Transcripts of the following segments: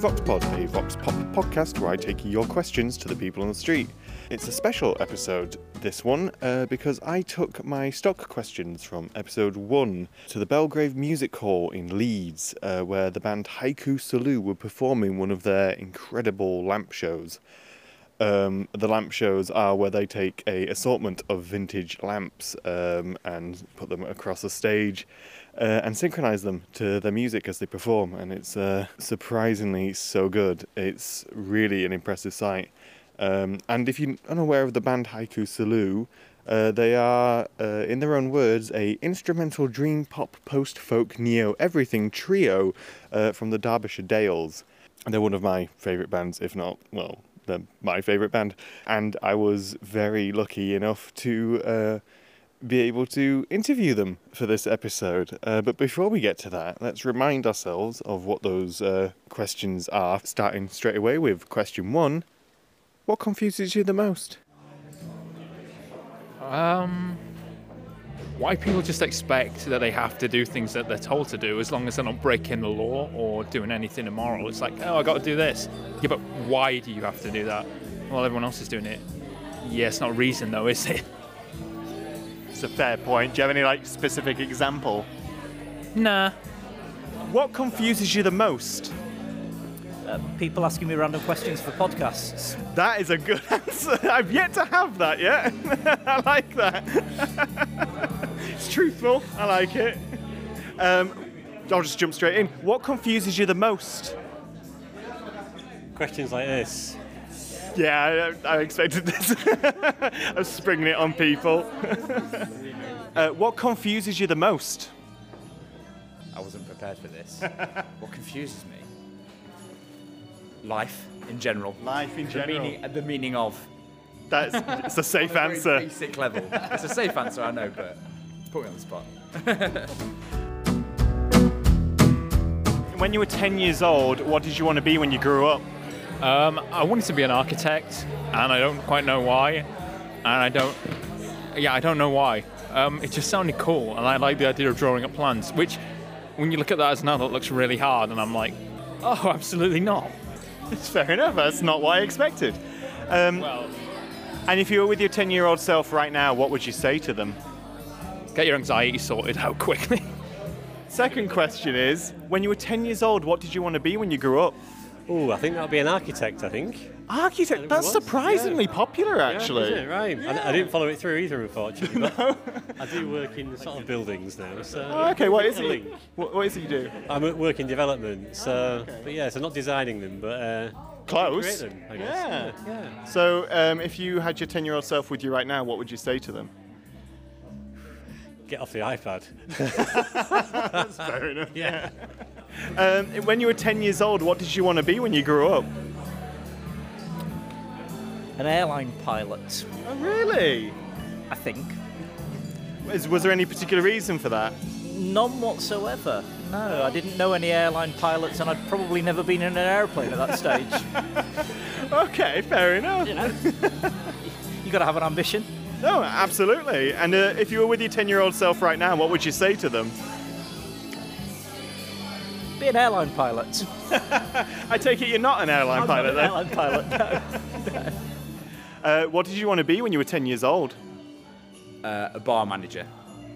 VoxPod, a Vox Pop podcast where I take your questions to the people on the street. It's a special episode, this one, uh, because I took my stock questions from episode 1 to the Belgrave Music Hall in Leeds, uh, where the band Haiku Salut were performing one of their incredible lamp shows. Um, the lamp shows are where they take a assortment of vintage lamps um, and put them across the stage uh, and synchronize them to their music as they perform. And it's uh, surprisingly so good. It's really an impressive sight. Um, and if you're unaware of the band Haiku Salut, uh, they are, uh, in their own words, a instrumental dream pop post folk neo everything trio uh, from the Derbyshire Dales. And they're one of my favourite bands, if not, well, they're my favourite band. And I was very lucky enough to uh, be able to interview them for this episode. Uh, but before we get to that, let's remind ourselves of what those uh, questions are, starting straight away with question one What confuses you the most? Um, why people just expect that they have to do things that they're told to do as long as they're not breaking the law or doing anything immoral. It's like, oh, I got to do this. Yeah, but why do you have to do that? Well, everyone else is doing it. Yeah, it's not a reason though, is it? It's a fair point. Do you have any like specific example? Nah. What confuses you the most? Uh, people asking me random questions for podcasts. That is a good answer. I've yet to have that yet. I like that. It's truthful. I like it. Um, I'll just jump straight in. What confuses you the most? Questions like this. Yeah, I, I expected this. I was springing it on people. uh, what confuses you the most? I wasn't prepared for this. what confuses me? Life in general. Life in The meaning, the meaning of. That's it's a safe on a very answer. Basic level. It's a safe answer, I know, but put me on the spot. When you were 10 years old, what did you want to be when you grew up? Um, I wanted to be an architect, and I don't quite know why. And I don't, yeah, I don't know why. Um, it just sounded cool, and I like the idea of drawing up plans, which, when you look at that as an adult, looks really hard. And I'm like, oh, absolutely not. It's fair enough. That's not what I expected. Um, Well, and if you were with your 10 year old self right now, what would you say to them? Get your anxiety sorted out quickly. Second question is when you were 10 years old, what did you want to be when you grew up? Oh, I think that'll be an architect. I think. Architect. it That's was, surprisingly yeah. popular, Yeah, actually. is it? right. I, I didn't follow it through either, unfortunately. But I do work in sort of buildings now. So Oh, okay, what is a it? What, what is it you do? I'm at work in development. So, but yeah, so not designing them, but uh, Close. them. I guess. Yeah. yeah. yeah. So, um, if you had your 10 year old self with you right now, what would you say to them? Get off the iPad. Fair enough. Yeah. Um, when you were 10 years old, what did you want to be when you grew up? An airline pilot, Oh, really? I think. Was, was there any particular reason for that? None whatsoever. No, I didn't know any airline pilots, and I'd probably never been in an airplane at that stage. Okay, fair enough. you know, you got to have an ambition. No, absolutely. And uh, if you were with your 10 year old self right now, what would you say to them? Be an airline pilot. I take it you're not an airline I'm pilot not an then. airline pilot. No. Uh, what did you want to be when you were 10 years old? Uh, a bar manager,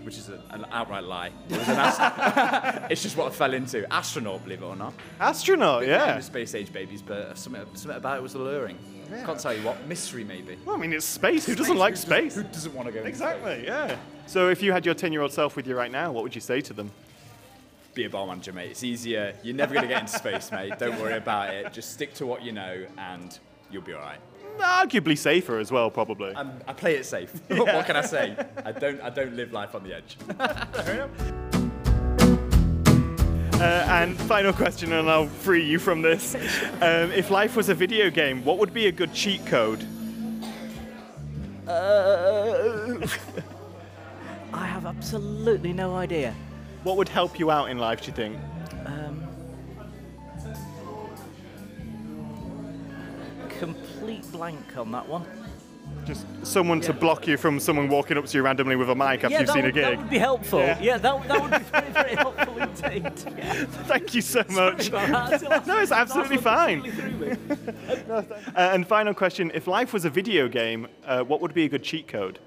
which is a, an outright lie. It was an ast- it's just what I fell into. Astronaut, believe it or not. Astronaut, yeah. space age babies, but something, something about it was alluring. Can't tell you what. Mystery, maybe. Well, I mean, it's space. Who doesn't like space? Who doesn't want to go into space? Exactly, yeah. So if you had your 10 year old self with you right now, what would you say to them? Be a bar manager, mate. It's easier. You're never going to get into space, mate. Don't worry about it. Just stick to what you know, and you'll be all right. Arguably safer as well, probably. Um, I play it safe. what can I say? I don't. I don't live life on the edge. Uh, and final question, and I'll free you from this. Um, if life was a video game, what would be a good cheat code? Uh, I have absolutely no idea. What would help you out in life, do you think? Complete blank on that one. Just someone to block you from someone walking up to you randomly with a mic after yeah, you've that seen would, a that would be helpful. Yeah. Yeah, that, that would be very, very helpful indeed. Yeah. Thank you so much. Sorry about that. That's- No, it's absolutely fine. completely. Uh, and final question: If life was a video game, uh, what would be a good cheat code?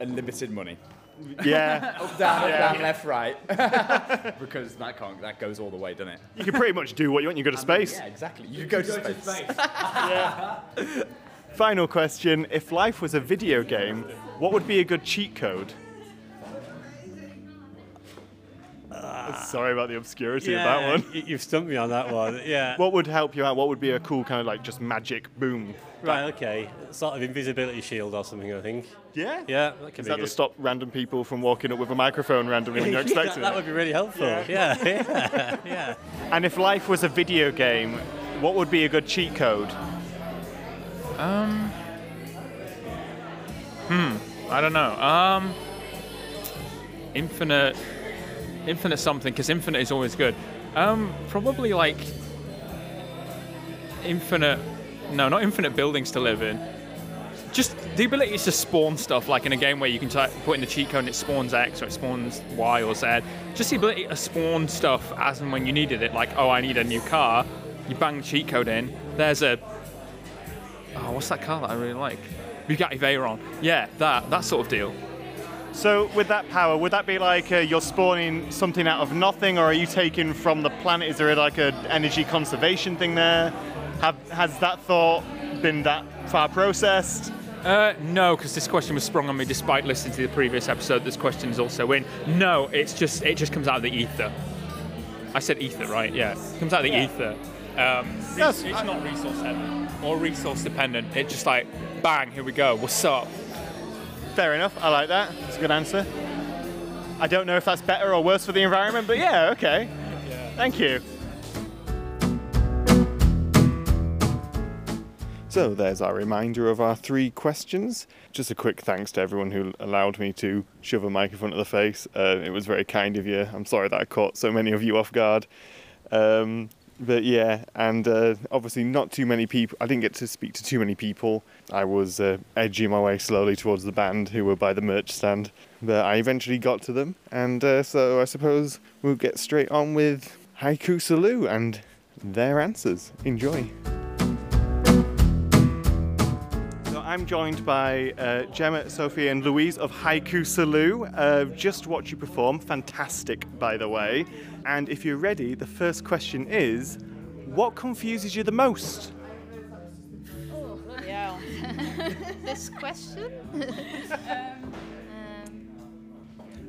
Unlimited money. Yeah, Up, down, up, down, left, right. because that can't, that goes all the way, doesn't it? you can pretty much do what you want. You go to space. Yeah, exactly. You go to space. Final question: If life was a video game, what would be a good cheat code? Ah. Sorry about the obscurity of that one. You've stumped me on that one. Yeah. What would help you out? What would be a cool kind of like just magic boom? Right. Okay. Sort of invisibility shield or something. I think. Yeah. Yeah. That could Is be that good. to stop random people from walking up with a microphone randomly when you're expecting that it? would be really helpful. Yeah. Yeah. Yeah. yeah. And if life was a video game, what would be a good cheat code? Um. Hmm. I don't know. Um, infinite, infinite something because infinite is always good. Um, probably like infinite. No, not infinite buildings to live in. Just the ability to spawn stuff, like in a game where you can type, put in the cheat code and it spawns X or it spawns Y or Z. Just the ability to spawn stuff as and when you needed it. Like, oh, I need a new car. You bang the cheat code in. There's a oh, what's that car that I really like? Bugatti Veyron. Yeah, that that sort of deal. So, with that power, would that be like uh, you're spawning something out of nothing, or are you taking from the planet? Is there like an energy conservation thing there? Have, has that thought been that far processed? Uh, no, because this question was sprung on me despite listening to the previous episode. This question is also in. No, it's just it just comes out of the ether. I said ether, right? Yeah, it comes out of the ether. Um, Yes, it's not resource heavy or resource dependent. It's just like bang, here we go. What's up? Fair enough. I like that. It's a good answer. I don't know if that's better or worse for the environment, but yeah, okay. Thank you. So there's our reminder of our three questions. Just a quick thanks to everyone who allowed me to shove a microphone to the face. Uh, it was very kind of you. I'm sorry that I caught so many of you off guard. Um, but yeah, and uh, obviously not too many people. I didn't get to speak to too many people. I was uh, edging my way slowly towards the band who were by the merch stand, but I eventually got to them. And uh, so I suppose we'll get straight on with Haiku Salut and their answers. Enjoy. I'm joined by uh, Gemma, Sophie, and Louise of Haiku Salut. Uh, just watch you perform. Fantastic, by the way. And if you're ready, the first question is what confuses you the most? Yeah. this question? um,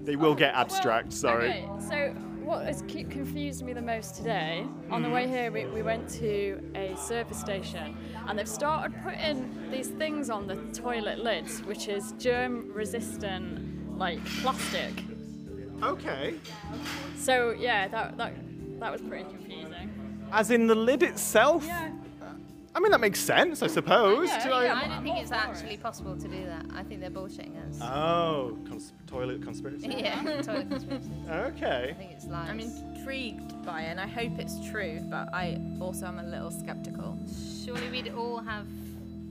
They will get abstract, sorry. Okay, so what has confused me the most today, on the hmm. way here we, we went to a service station and they've started putting these things on the toilet lids, which is germ resistant like plastic. Okay. So yeah, that, that, that was pretty confusing. As in the lid itself? Yeah. I mean, that makes sense, I suppose. Yeah, Do I- yeah. I don't think it's actually possible to do that. I think they're bullshitting us. Oh, cons- toilet conspiracy. yeah, toilet conspiracy. Okay. I think it's lies. I'm intrigued by it, and I hope it's true, but I also am a little skeptical. surely we'd all have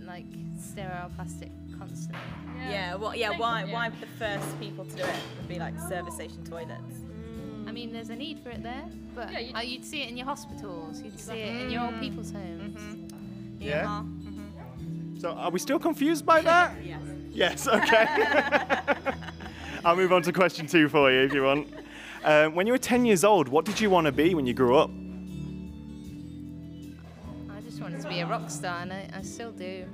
like sterile plastic constantly. Yeah, well, yeah, why, yeah. why would the first people to do it would be like service station toilets? Mm. I mean, there's a need for it there, but Yeah, you'd- uh, you'd see it in your hospitals, you'd see it in your old mm. people's homes. Mm-hmm. Yeah. Uh-huh. So are we still confused by that? Yes. Yes, okay. I'll move on to question two for you if you want. Um, when you were 10 years old, what did you want to be when you grew up? I just wanted to be a rock star, and I, I still do.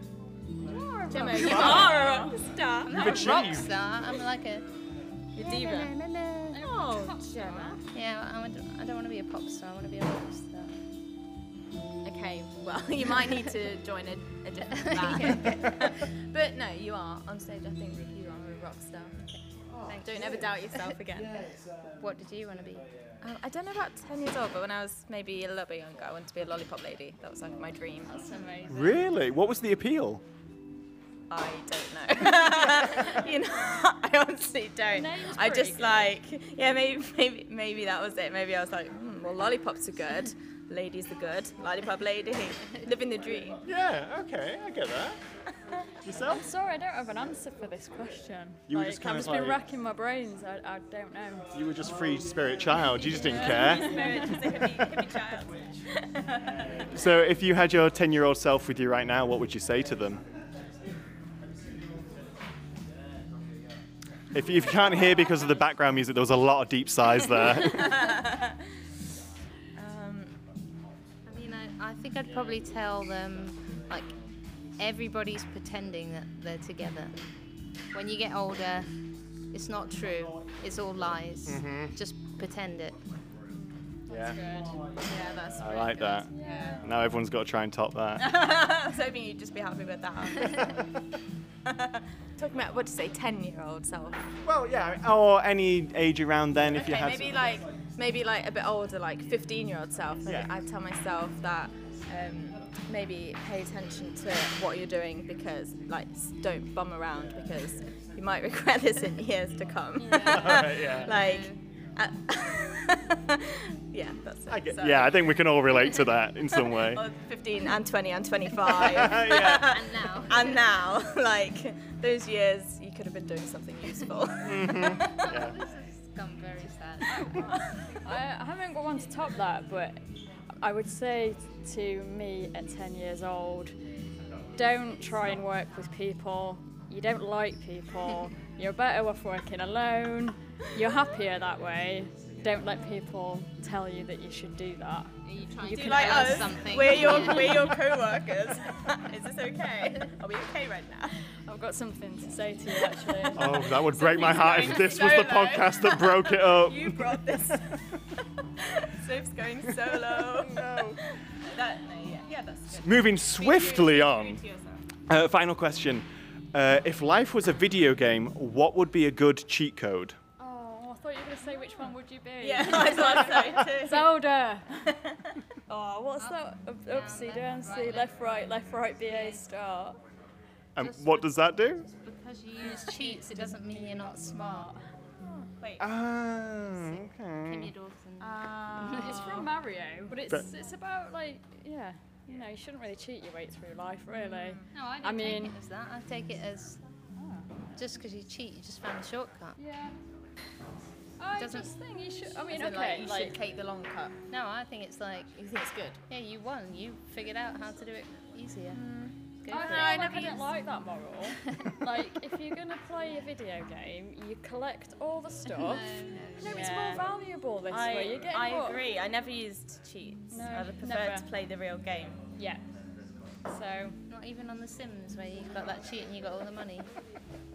Gemma, you are a rock star. I'm not a rock star. I'm like a. You're diva. Oh, Gemma. Yeah, I, would, I don't want to be a pop star. I want to be a rock star. Okay, well, you might need to join a, a different band. but no, you are. On stage, I think you are a rock star. Thanks. Don't ever doubt yourself again. What did you want to be? Um, I don't know about 10 years old, but when I was maybe a little bit younger, I wanted to be a lollipop lady. That was like my dream. That's amazing. Really? What was the appeal? I don't know. you know, I honestly don't. I just good. like, yeah, maybe, maybe, maybe that was it. Maybe I was like, hmm, well, lollipops are good. Ladies are good. Lollipop lady, living the dream. Yeah, okay, I get that. Yourself? I'm sorry, I don't have an answer for this question. You were just kind I've of just been racking my brains. I, I don't know. You were just free spirit child, you just didn't care. Spirit, just a hippie, hippie child. So, if you had your 10 year old self with you right now, what would you say to them? If, if you can't hear because of the background music, there was a lot of deep sighs there. think I'd probably tell them, like, everybody's pretending that they're together. When you get older, it's not true. It's all lies. Mm-hmm. Just pretend it. yeah, yeah, that's. I really like good. that. Yeah. Now everyone's got to try and top that. I was hoping you'd just be happy with that. Talking about what to say, ten-year-old self. well, yeah, or any age around then if you Okay, had. maybe like maybe like a bit older, like 15-year-old self. Maybe Yeah. I'd tell myself that um, maybe pay attention to what you're doing because like don't bum around because you might regret this in years to come. yeah. like. Uh, yeah, that's it. I get, Sorry. yeah, I think we can all relate to that in some way. Or 15 and 20 and 25. yeah. And now. and now, like those years, you could have been doing something useful. yeah. It's gone very sad. I, I haven't got one to top that, but I would say to me at 10 years old, don't try and work with people. You don't like people. You're better off working alone. You're happier that way. Don't let people tell you that you should do that. Are you trying You to can like us, something? we're your we're your co-workers. Is this okay? Are we okay right now? I've got something to say to you actually. Oh, that would break my heart if this was the podcast that broke it up. You brought this. Soph's going solo. No. That, no, yeah, yeah, that's good. Moving swiftly on. To. Uh, final question. Uh, if life was a video game, what would be a good cheat code? Oh, I thought you were going to say which one would you be? Yeah, I thought so too. Zelda. oh, what's that? Oopsie, down, up, C, left, right, left, right, left, right, BA, start. And what does that do? Because you use cheats, it doesn't mean you're not smart. Wait. Ah, Kimmy okay. Dawson. Ah. It's from Mario, but it's But- it's about like yeah, you know, you shouldn't really cheat your way through life, really. Mm. No, I don't I take mean- it as that. I take it as ah. just because you cheat, you just found a shortcut. Yeah. I Doesn't- just think you should. I mean, okay, like, like, you should take the long cut. No, I think it's like, You think it's good? yeah, you won. You figured out how to do it easier. Mm. Go I for feel it. I never I don't like that moral. like, if you're gonna play a video game, you collect all the stuff. No, No, no, it's Yeah. more valuable this I, way. You're getting I hooked. agree. I never used cheats. No, I prefer never. to play the real game. Yeah. So. Not even on The Sims where you got that cheat and you got all the money.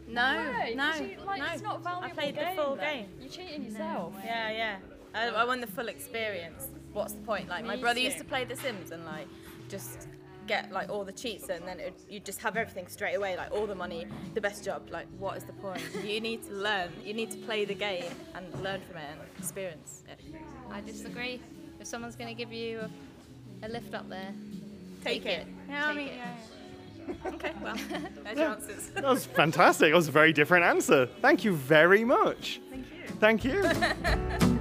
No, Why? no, 'Cause you, like, no. It's not a valuable I played game, the full then. game. You're cheating yourself. Yeah, yeah. I, I want the full experience. What's the point? Like my brother too. used to play The Sims and like just get like all the cheats and then it, you just have everything straight away, like all the money, the best job. Like what is the point? you need to learn. You need to play the game and learn from it and experience it. I disagree. If someone's going to give you a, a lift up there, Take, Take it. it. Yeah, I mean, it. yeah. yeah. okay, well, there's your answers. That was fantastic. That was a very different answer. Thank you very much. Thank you. Thank you.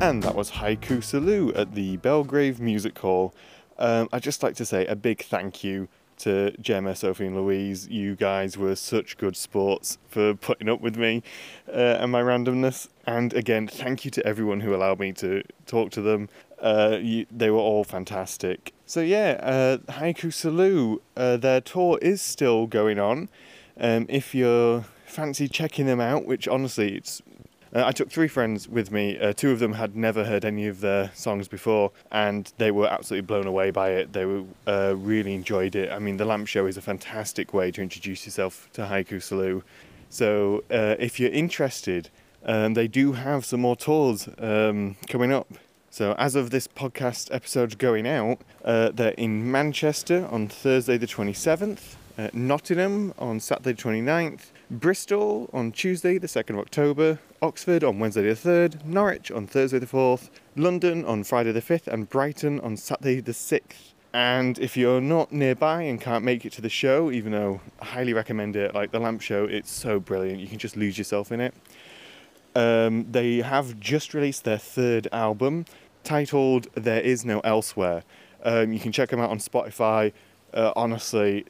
And that was Haiku Salut at the Belgrave Music Hall. Um, I'd just like to say a big thank you to Gemma, Sophie, and Louise. You guys were such good sports for putting up with me uh, and my randomness. And again, thank you to everyone who allowed me to talk to them. Uh, you, they were all fantastic. So yeah, uh, Haiku Salut, uh, their tour is still going on. Um, if you're fancy checking them out, which honestly, it's uh, I took three friends with me. Uh, two of them had never heard any of their songs before, and they were absolutely blown away by it. They were uh, really enjoyed it. I mean, the lamp show is a fantastic way to introduce yourself to Haiku Salut. So, uh, if you're interested, um, they do have some more tours um, coming up. So, as of this podcast episode going out, uh, they're in Manchester on Thursday the 27th, uh, Nottingham on Saturday the 29th, Bristol on Tuesday the 2nd of October, Oxford on Wednesday the 3rd, Norwich on Thursday the 4th, London on Friday the 5th, and Brighton on Saturday the 6th. And if you're not nearby and can't make it to the show, even though I highly recommend it, like the Lamp Show, it's so brilliant. You can just lose yourself in it. Um, they have just released their third album, titled There Is No Elsewhere. Um, you can check them out on Spotify. Uh, honestly,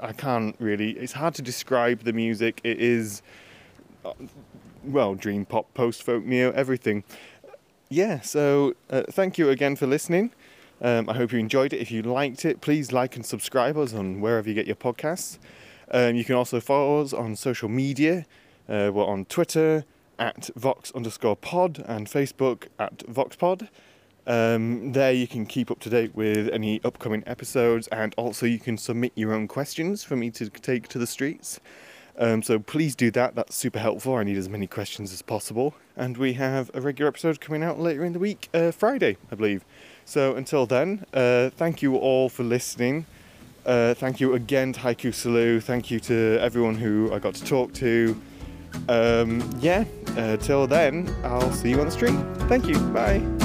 I can't really, it's hard to describe the music. It is, uh, well, dream pop, post folk, neo, everything. Yeah, so uh, thank you again for listening. Um, I hope you enjoyed it. If you liked it, please like and subscribe us on wherever you get your podcasts. Um, you can also follow us on social media. Uh, we're on Twitter at Vox underscore pod and Facebook at VoxPod. Um, there you can keep up to date with any upcoming episodes and also you can submit your own questions for me to take to the streets. Um, so please do that, that's super helpful. I need as many questions as possible. And we have a regular episode coming out later in the week, uh, Friday, I believe. So until then, uh, thank you all for listening. Uh, thank you again to Haiku Salut. Thank you to everyone who I got to talk to. Um, yeah, uh, till then, I'll see you on the street. Thank you. Bye.